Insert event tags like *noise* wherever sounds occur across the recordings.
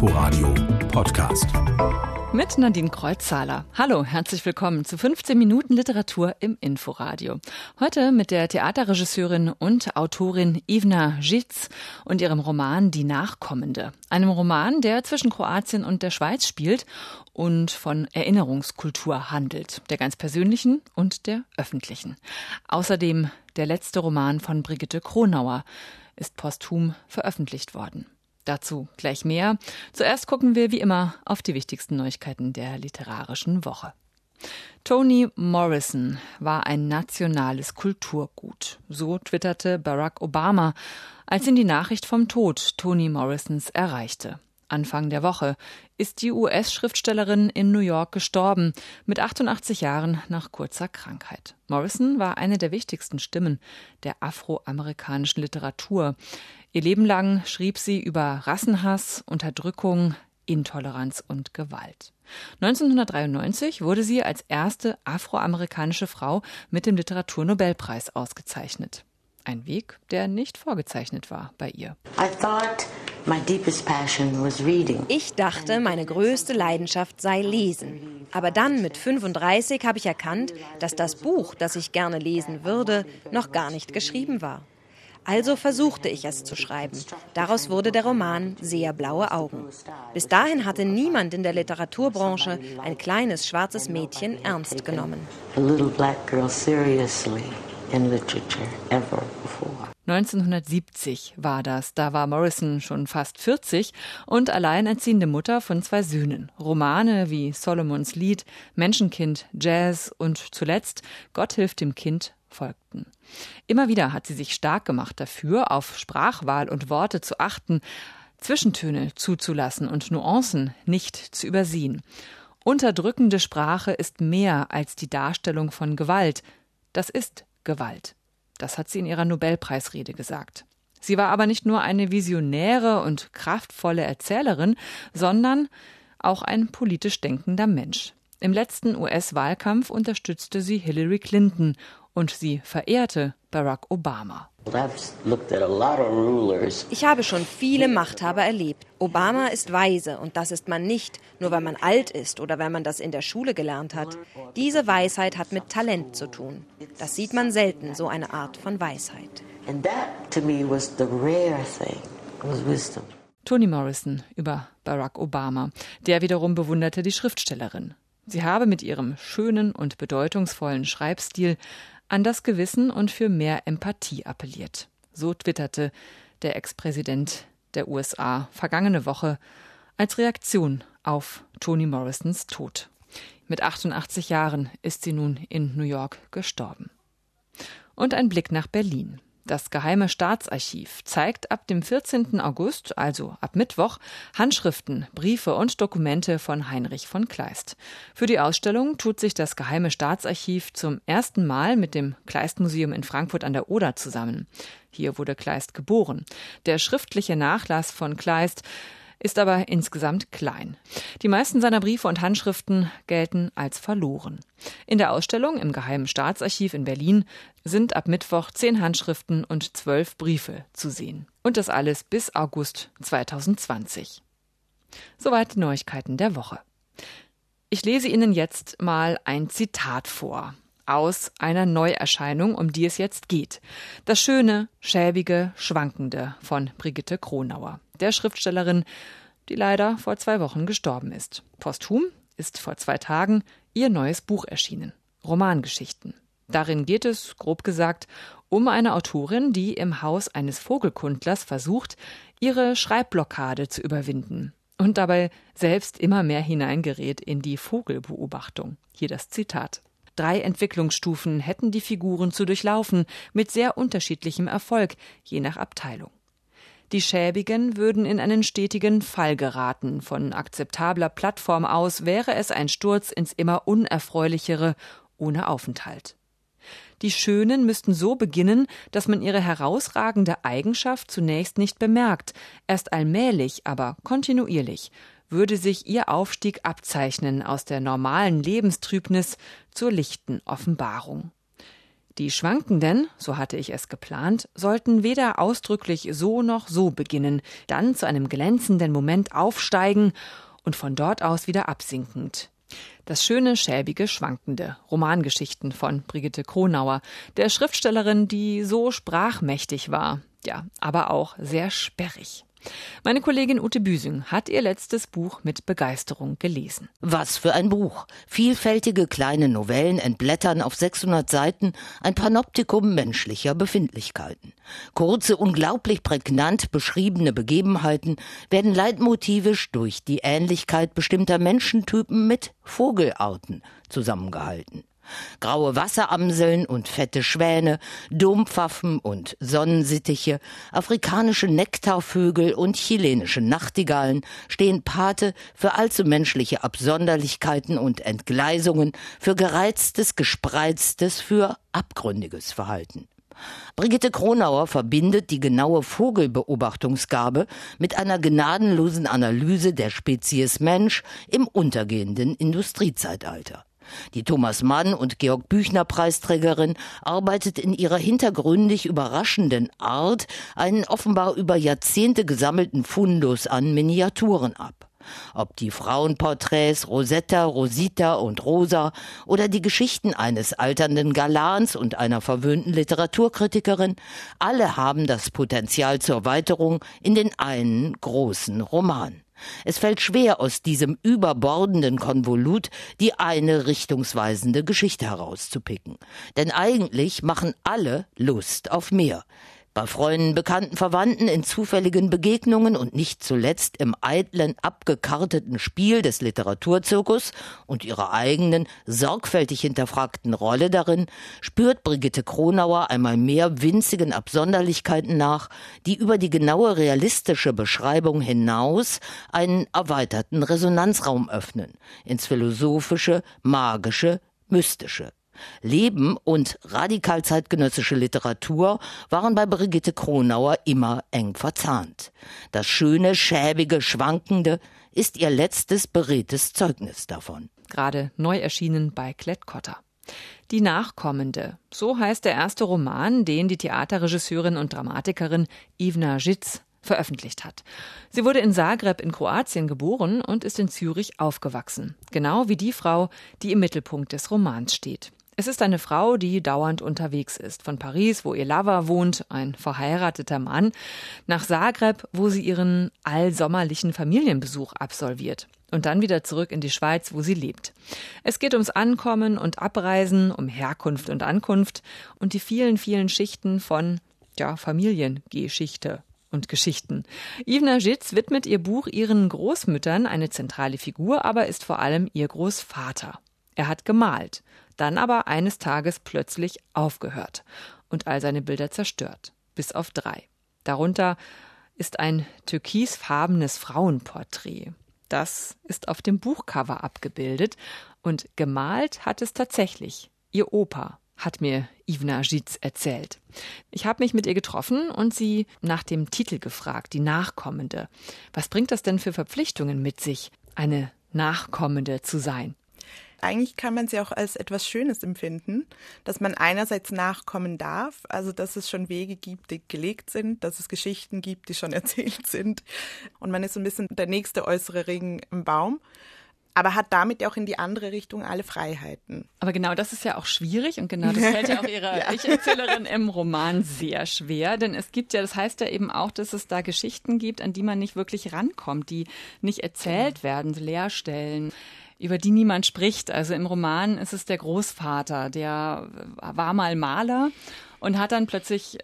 Inforadio Podcast. Mit Nadine Kreuzzahler. Hallo, herzlich willkommen zu 15 Minuten Literatur im Inforadio. Heute mit der Theaterregisseurin und Autorin Ivna Žitz und ihrem Roman Die Nachkommende. Einem Roman, der zwischen Kroatien und der Schweiz spielt und von Erinnerungskultur handelt, der ganz persönlichen und der öffentlichen. Außerdem der letzte Roman von Brigitte Kronauer ist posthum veröffentlicht worden. Dazu gleich mehr. Zuerst gucken wir wie immer auf die wichtigsten Neuigkeiten der literarischen Woche. Toni Morrison war ein nationales Kulturgut. So twitterte Barack Obama, als ihn die Nachricht vom Tod Toni Morrisons erreichte. Anfang der Woche ist die US-Schriftstellerin in New York gestorben, mit 88 Jahren nach kurzer Krankheit. Morrison war eine der wichtigsten Stimmen der afroamerikanischen Literatur. Ihr Leben lang schrieb sie über Rassenhass, Unterdrückung, Intoleranz und Gewalt. 1993 wurde sie als erste afroamerikanische Frau mit dem Literaturnobelpreis ausgezeichnet. Ein Weg, der nicht vorgezeichnet war bei ihr. Ich dachte, meine größte Leidenschaft sei Lesen. Aber dann mit 35 habe ich erkannt, dass das Buch, das ich gerne lesen würde, noch gar nicht geschrieben war. Also versuchte ich es zu schreiben. Daraus wurde der Roman Sehr blaue Augen. Bis dahin hatte niemand in der Literaturbranche ein kleines schwarzes Mädchen ernst genommen. 1970 war das. Da war Morrison schon fast 40 und alleinerziehende Mutter von zwei Söhnen. Romane wie Solomons Lied, Menschenkind, Jazz und zuletzt Gott hilft dem Kind folgten. Immer wieder hat sie sich stark gemacht dafür, auf Sprachwahl und Worte zu achten, Zwischentöne zuzulassen und Nuancen nicht zu übersehen. Unterdrückende Sprache ist mehr als die Darstellung von Gewalt. Das ist Gewalt. Das hat sie in ihrer Nobelpreisrede gesagt. Sie war aber nicht nur eine visionäre und kraftvolle Erzählerin, sondern auch ein politisch denkender Mensch. Im letzten US-Wahlkampf unterstützte sie Hillary Clinton und sie verehrte Barack Obama. Ich habe schon viele Machthaber erlebt. Obama ist weise und das ist man nicht, nur weil man alt ist oder weil man das in der Schule gelernt hat. Diese Weisheit hat mit Talent zu tun. Das sieht man selten, so eine Art von Weisheit. Toni Morrison über Barack Obama. Der wiederum bewunderte die Schriftstellerin. Sie habe mit ihrem schönen und bedeutungsvollen Schreibstil an das Gewissen und für mehr Empathie appelliert. So twitterte der Ex-Präsident der USA vergangene Woche als Reaktion auf Toni Morrisons Tod. Mit 88 Jahren ist sie nun in New York gestorben. Und ein Blick nach Berlin. Das Geheime Staatsarchiv zeigt ab dem 14. August, also ab Mittwoch, Handschriften, Briefe und Dokumente von Heinrich von Kleist. Für die Ausstellung tut sich das Geheime Staatsarchiv zum ersten Mal mit dem Kleist-Museum in Frankfurt an der Oder zusammen. Hier wurde Kleist geboren. Der schriftliche Nachlass von Kleist ist aber insgesamt klein. Die meisten seiner Briefe und Handschriften gelten als verloren. In der Ausstellung im Geheimen Staatsarchiv in Berlin sind ab Mittwoch zehn Handschriften und zwölf Briefe zu sehen. Und das alles bis August 2020. Soweit die Neuigkeiten der Woche. Ich lese Ihnen jetzt mal ein Zitat vor aus einer Neuerscheinung, um die es jetzt geht. Das schöne, schäbige, schwankende von Brigitte Kronauer der Schriftstellerin, die leider vor zwei Wochen gestorben ist. Posthum ist vor zwei Tagen ihr neues Buch erschienen. Romangeschichten. Darin geht es, grob gesagt, um eine Autorin, die im Haus eines Vogelkundlers versucht, ihre Schreibblockade zu überwinden und dabei selbst immer mehr hineingerät in die Vogelbeobachtung. Hier das Zitat. Drei Entwicklungsstufen hätten die Figuren zu durchlaufen, mit sehr unterschiedlichem Erfolg, je nach Abteilung. Die Schäbigen würden in einen stetigen Fall geraten. Von akzeptabler Plattform aus wäre es ein Sturz ins immer unerfreulichere ohne Aufenthalt. Die Schönen müssten so beginnen, dass man ihre herausragende Eigenschaft zunächst nicht bemerkt, erst allmählich, aber kontinuierlich würde sich ihr Aufstieg abzeichnen aus der normalen Lebenstrübnis zur lichten Offenbarung. Die Schwankenden, so hatte ich es geplant, sollten weder ausdrücklich so noch so beginnen, dann zu einem glänzenden Moment aufsteigen und von dort aus wieder absinkend. Das schöne, schäbige, schwankende Romangeschichten von Brigitte Kronauer, der Schriftstellerin, die so sprachmächtig war, ja, aber auch sehr sperrig. Meine Kollegin Ute Büsing hat ihr letztes Buch mit Begeisterung gelesen. Was für ein Buch. Vielfältige kleine Novellen entblättern auf 600 Seiten ein Panoptikum menschlicher Befindlichkeiten. Kurze, unglaublich prägnant beschriebene Begebenheiten werden leitmotivisch durch die Ähnlichkeit bestimmter Menschentypen mit Vogelarten zusammengehalten. Graue Wasseramseln und fette Schwäne, Dompfaffen und Sonnensittiche, afrikanische Nektarvögel und chilenische Nachtigallen stehen Pate für allzu menschliche Absonderlichkeiten und Entgleisungen, für gereiztes, gespreiztes, für abgründiges Verhalten. Brigitte Kronauer verbindet die genaue Vogelbeobachtungsgabe mit einer gnadenlosen Analyse der Spezies Mensch im untergehenden Industriezeitalter. Die Thomas Mann und Georg Büchner Preisträgerin arbeitet in ihrer hintergründig überraschenden Art einen offenbar über Jahrzehnte gesammelten Fundus an Miniaturen ab. Ob die Frauenporträts Rosetta, Rosita und Rosa oder die Geschichten eines alternden Galans und einer verwöhnten Literaturkritikerin, alle haben das Potenzial zur Weiterung in den einen großen Roman. Es fällt schwer, aus diesem überbordenden Konvolut die eine richtungsweisende Geschichte herauszupicken. Denn eigentlich machen alle Lust auf mehr bei Freunden, Bekannten, Verwandten, in zufälligen Begegnungen und nicht zuletzt im eitlen, abgekarteten Spiel des Literaturzirkus und ihrer eigenen, sorgfältig hinterfragten Rolle darin, spürt Brigitte Kronauer einmal mehr winzigen Absonderlichkeiten nach, die über die genaue realistische Beschreibung hinaus einen erweiterten Resonanzraum öffnen, ins philosophische, magische, mystische. Leben und radikal zeitgenössische Literatur waren bei Brigitte Kronauer immer eng verzahnt. Das schöne, schäbige, schwankende ist ihr letztes beredtes Zeugnis davon. Gerade neu erschienen bei Klett-Cotta. Die Nachkommende, so heißt der erste Roman, den die Theaterregisseurin und Dramatikerin Ivna Žitz veröffentlicht hat. Sie wurde in Zagreb in Kroatien geboren und ist in Zürich aufgewachsen, genau wie die Frau, die im Mittelpunkt des Romans steht. Es ist eine Frau, die dauernd unterwegs ist. Von Paris, wo ihr Lover wohnt, ein verheirateter Mann, nach Zagreb, wo sie ihren allsommerlichen Familienbesuch absolviert. Und dann wieder zurück in die Schweiz, wo sie lebt. Es geht ums Ankommen und Abreisen, um Herkunft und Ankunft und die vielen, vielen Schichten von, ja, Familiengeschichte und Geschichten. Ivna Žitz widmet ihr Buch ihren Großmüttern, eine zentrale Figur, aber ist vor allem ihr Großvater. Er hat gemalt dann aber eines Tages plötzlich aufgehört und all seine Bilder zerstört, bis auf drei. Darunter ist ein türkisfarbenes Frauenporträt. Das ist auf dem Buchcover abgebildet und gemalt hat es tatsächlich ihr Opa, hat mir Ivna Žitz erzählt. Ich habe mich mit ihr getroffen und sie nach dem Titel gefragt, die Nachkommende. Was bringt das denn für Verpflichtungen mit sich, eine Nachkommende zu sein? Eigentlich kann man sie auch als etwas Schönes empfinden, dass man einerseits nachkommen darf, also dass es schon Wege gibt, die gelegt sind, dass es Geschichten gibt, die schon *laughs* erzählt sind und man ist so ein bisschen der nächste äußere Regen im Baum aber hat damit auch in die andere Richtung alle Freiheiten. Aber genau das ist ja auch schwierig und genau das fällt ja auch ihrer *laughs* ja. Ich-Erzählerin im Roman sehr schwer, denn es gibt ja, das heißt ja eben auch, dass es da Geschichten gibt, an die man nicht wirklich rankommt, die nicht erzählt werden, Leerstellen über die niemand spricht. Also im Roman ist es der Großvater, der war mal Maler und hat dann plötzlich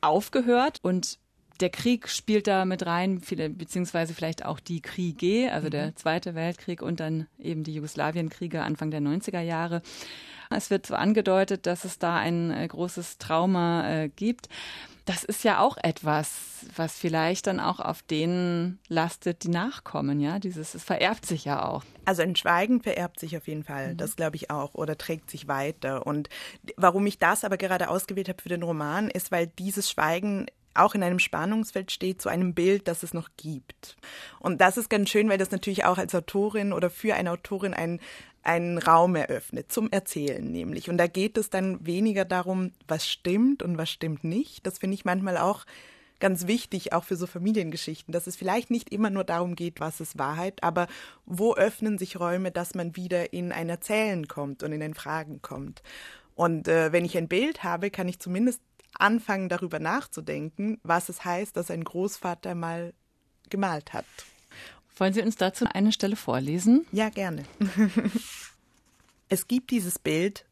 aufgehört und der Krieg spielt da mit rein, beziehungsweise vielleicht auch die Kriege, also der mhm. Zweite Weltkrieg und dann eben die Jugoslawienkriege Anfang der 90er Jahre. Es wird so angedeutet, dass es da ein äh, großes Trauma äh, gibt das ist ja auch etwas, was vielleicht dann auch auf denen lastet, die nachkommen, ja. Dieses, es vererbt sich ja auch. Also ein Schweigen vererbt sich auf jeden Fall, mhm. das glaube ich auch, oder trägt sich weiter. Und warum ich das aber gerade ausgewählt habe für den Roman, ist, weil dieses Schweigen auch in einem Spannungsfeld steht zu einem Bild, das es noch gibt. Und das ist ganz schön, weil das natürlich auch als Autorin oder für eine Autorin ein einen Raum eröffnet zum Erzählen nämlich. Und da geht es dann weniger darum, was stimmt und was stimmt nicht. Das finde ich manchmal auch ganz wichtig, auch für so Familiengeschichten, dass es vielleicht nicht immer nur darum geht, was ist Wahrheit, aber wo öffnen sich Räume, dass man wieder in ein Erzählen kommt und in ein Fragen kommt. Und äh, wenn ich ein Bild habe, kann ich zumindest anfangen, darüber nachzudenken, was es heißt, dass ein Großvater mal gemalt hat. Wollen Sie uns dazu eine Stelle vorlesen? Ja, gerne. *laughs* es gibt dieses Bild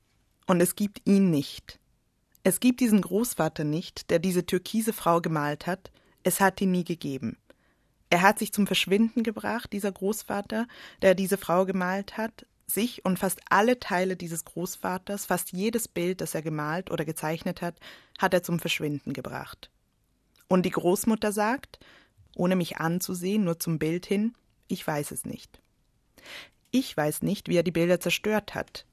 und es gibt ihn nicht. Es gibt diesen Großvater nicht, der diese türkise Frau gemalt hat, es hat ihn nie gegeben. Er hat sich zum Verschwinden gebracht, dieser Großvater, der diese Frau gemalt hat, sich und fast alle Teile dieses Großvaters, fast jedes Bild, das er gemalt oder gezeichnet hat, hat er zum Verschwinden gebracht. Und die Großmutter sagt, ohne mich anzusehen, nur zum Bild hin, ich weiß es nicht. Ich weiß nicht, wie er die Bilder zerstört hat,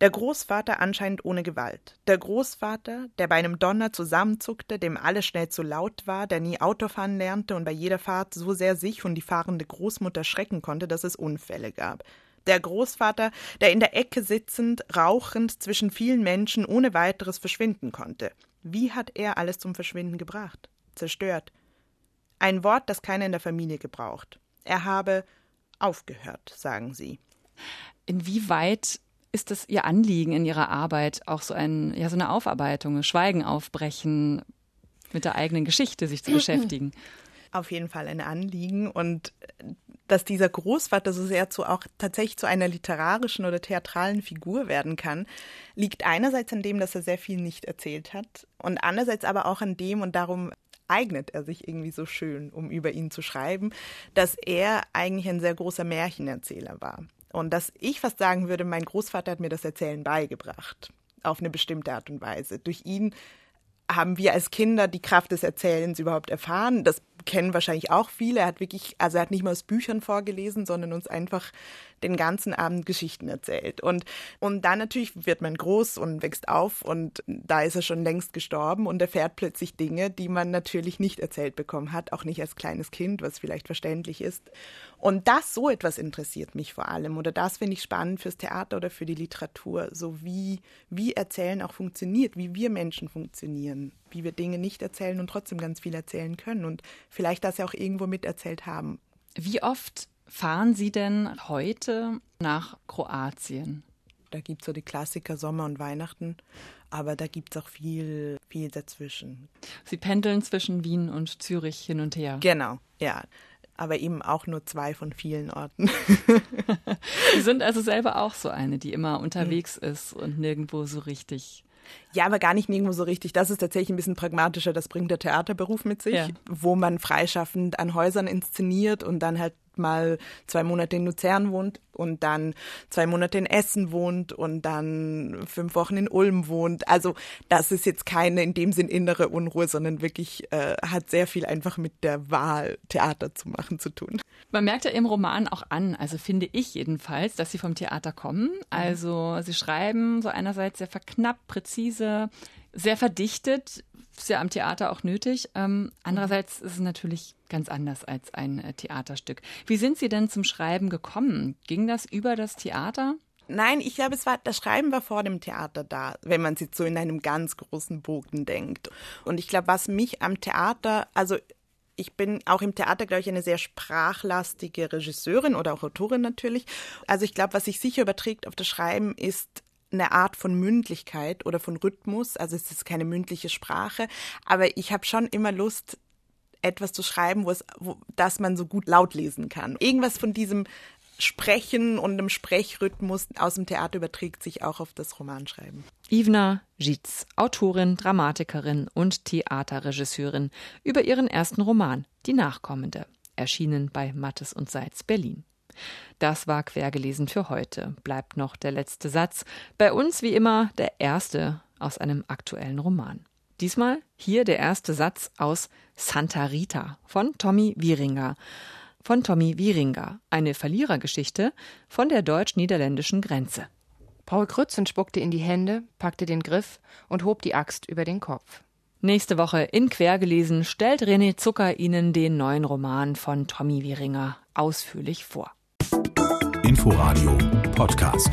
der Großvater anscheinend ohne Gewalt. Der Großvater, der bei einem Donner zusammenzuckte, dem alles schnell zu laut war, der nie Autofahren lernte und bei jeder Fahrt so sehr sich und die fahrende Großmutter schrecken konnte, dass es Unfälle gab. Der Großvater, der in der Ecke sitzend, rauchend zwischen vielen Menschen ohne weiteres verschwinden konnte. Wie hat er alles zum Verschwinden gebracht? Zerstört. Ein Wort, das keiner in der Familie gebraucht. Er habe aufgehört, sagen sie. Inwieweit ist es Ihr Anliegen in Ihrer Arbeit, auch so, ein, ja, so eine Aufarbeitung, Schweigen aufbrechen, mit der eigenen Geschichte sich zu *clears throat* beschäftigen? Auf jeden Fall ein Anliegen und dass dieser Großvater so sehr zu auch tatsächlich zu einer literarischen oder theatralen Figur werden kann, liegt einerseits an dem, dass er sehr viel nicht erzählt hat und andererseits aber auch an dem und darum eignet er sich irgendwie so schön, um über ihn zu schreiben, dass er eigentlich ein sehr großer Märchenerzähler war. Und dass ich fast sagen würde, mein Großvater hat mir das Erzählen beigebracht. Auf eine bestimmte Art und Weise. Durch ihn haben wir als Kinder die Kraft des Erzählens überhaupt erfahren. Das kennen wahrscheinlich auch viele. Er hat wirklich, also er hat nicht mal aus Büchern vorgelesen, sondern uns einfach den ganzen Abend Geschichten erzählt. Und, und dann natürlich wird man groß und wächst auf und da ist er schon längst gestorben und erfährt plötzlich Dinge, die man natürlich nicht erzählt bekommen hat, auch nicht als kleines Kind, was vielleicht verständlich ist. Und das, so etwas interessiert mich vor allem oder das finde ich spannend fürs Theater oder für die Literatur, so wie, wie Erzählen auch funktioniert, wie wir Menschen funktionieren, wie wir Dinge nicht erzählen und trotzdem ganz viel erzählen können und vielleicht das ja auch irgendwo miterzählt haben. Wie oft fahren Sie denn heute nach Kroatien? Da gibt es so die Klassiker Sommer und Weihnachten, aber da gibt es auch viel, viel dazwischen. Sie pendeln zwischen Wien und Zürich hin und her. Genau, ja aber eben auch nur zwei von vielen Orten. *laughs* Sie sind also selber auch so eine, die immer unterwegs mhm. ist und nirgendwo so richtig. Ja, aber gar nicht nirgendwo so richtig. Das ist tatsächlich ein bisschen pragmatischer. Das bringt der Theaterberuf mit sich, ja. wo man freischaffend an Häusern inszeniert und dann halt mal zwei Monate in Luzern wohnt und dann zwei Monate in Essen wohnt und dann fünf Wochen in Ulm wohnt. Also das ist jetzt keine in dem Sinn innere Unruhe, sondern wirklich äh, hat sehr viel einfach mit der Wahl, Theater zu machen zu tun. Man merkt ja im Roman auch an, also finde ich jedenfalls, dass sie vom Theater kommen. Also sie schreiben so einerseits sehr verknappt, präzise, sehr verdichtet, ist ja am Theater auch nötig. Ähm, andererseits ist es natürlich ganz anders als ein äh, Theaterstück. Wie sind Sie denn zum Schreiben gekommen? Ging das über das Theater? Nein, ich glaube, es war, das Schreiben war vor dem Theater da, wenn man sich so in einem ganz großen Bogen denkt. Und ich glaube, was mich am Theater, also ich bin auch im Theater, glaube ich, eine sehr sprachlastige Regisseurin oder auch Autorin natürlich. Also ich glaube, was sich sicher überträgt auf das Schreiben ist eine Art von Mündlichkeit oder von Rhythmus. Also es ist keine mündliche Sprache, aber ich habe schon immer Lust, etwas zu schreiben, wo es, wo, das man so gut laut lesen kann. Irgendwas von diesem Sprechen und dem Sprechrhythmus aus dem Theater überträgt sich auch auf das Romanschreiben. Ivna Gietz, Autorin, Dramatikerin und Theaterregisseurin, über ihren ersten Roman Die Nachkommende, erschienen bei Mattes und Seitz Berlin. Das war quergelesen für heute. Bleibt noch der letzte Satz. Bei uns wie immer der erste aus einem aktuellen Roman. Diesmal hier der erste Satz aus Santa Rita von Tommy Wieringer. Von Tommy Wieringer, eine Verlierergeschichte von der deutsch-niederländischen Grenze. Paul Krützen spuckte in die Hände, packte den Griff und hob die Axt über den Kopf. Nächste Woche in Quergelesen stellt René Zucker Ihnen den neuen Roman von Tommy Wieringer ausführlich vor. Inforadio Podcast.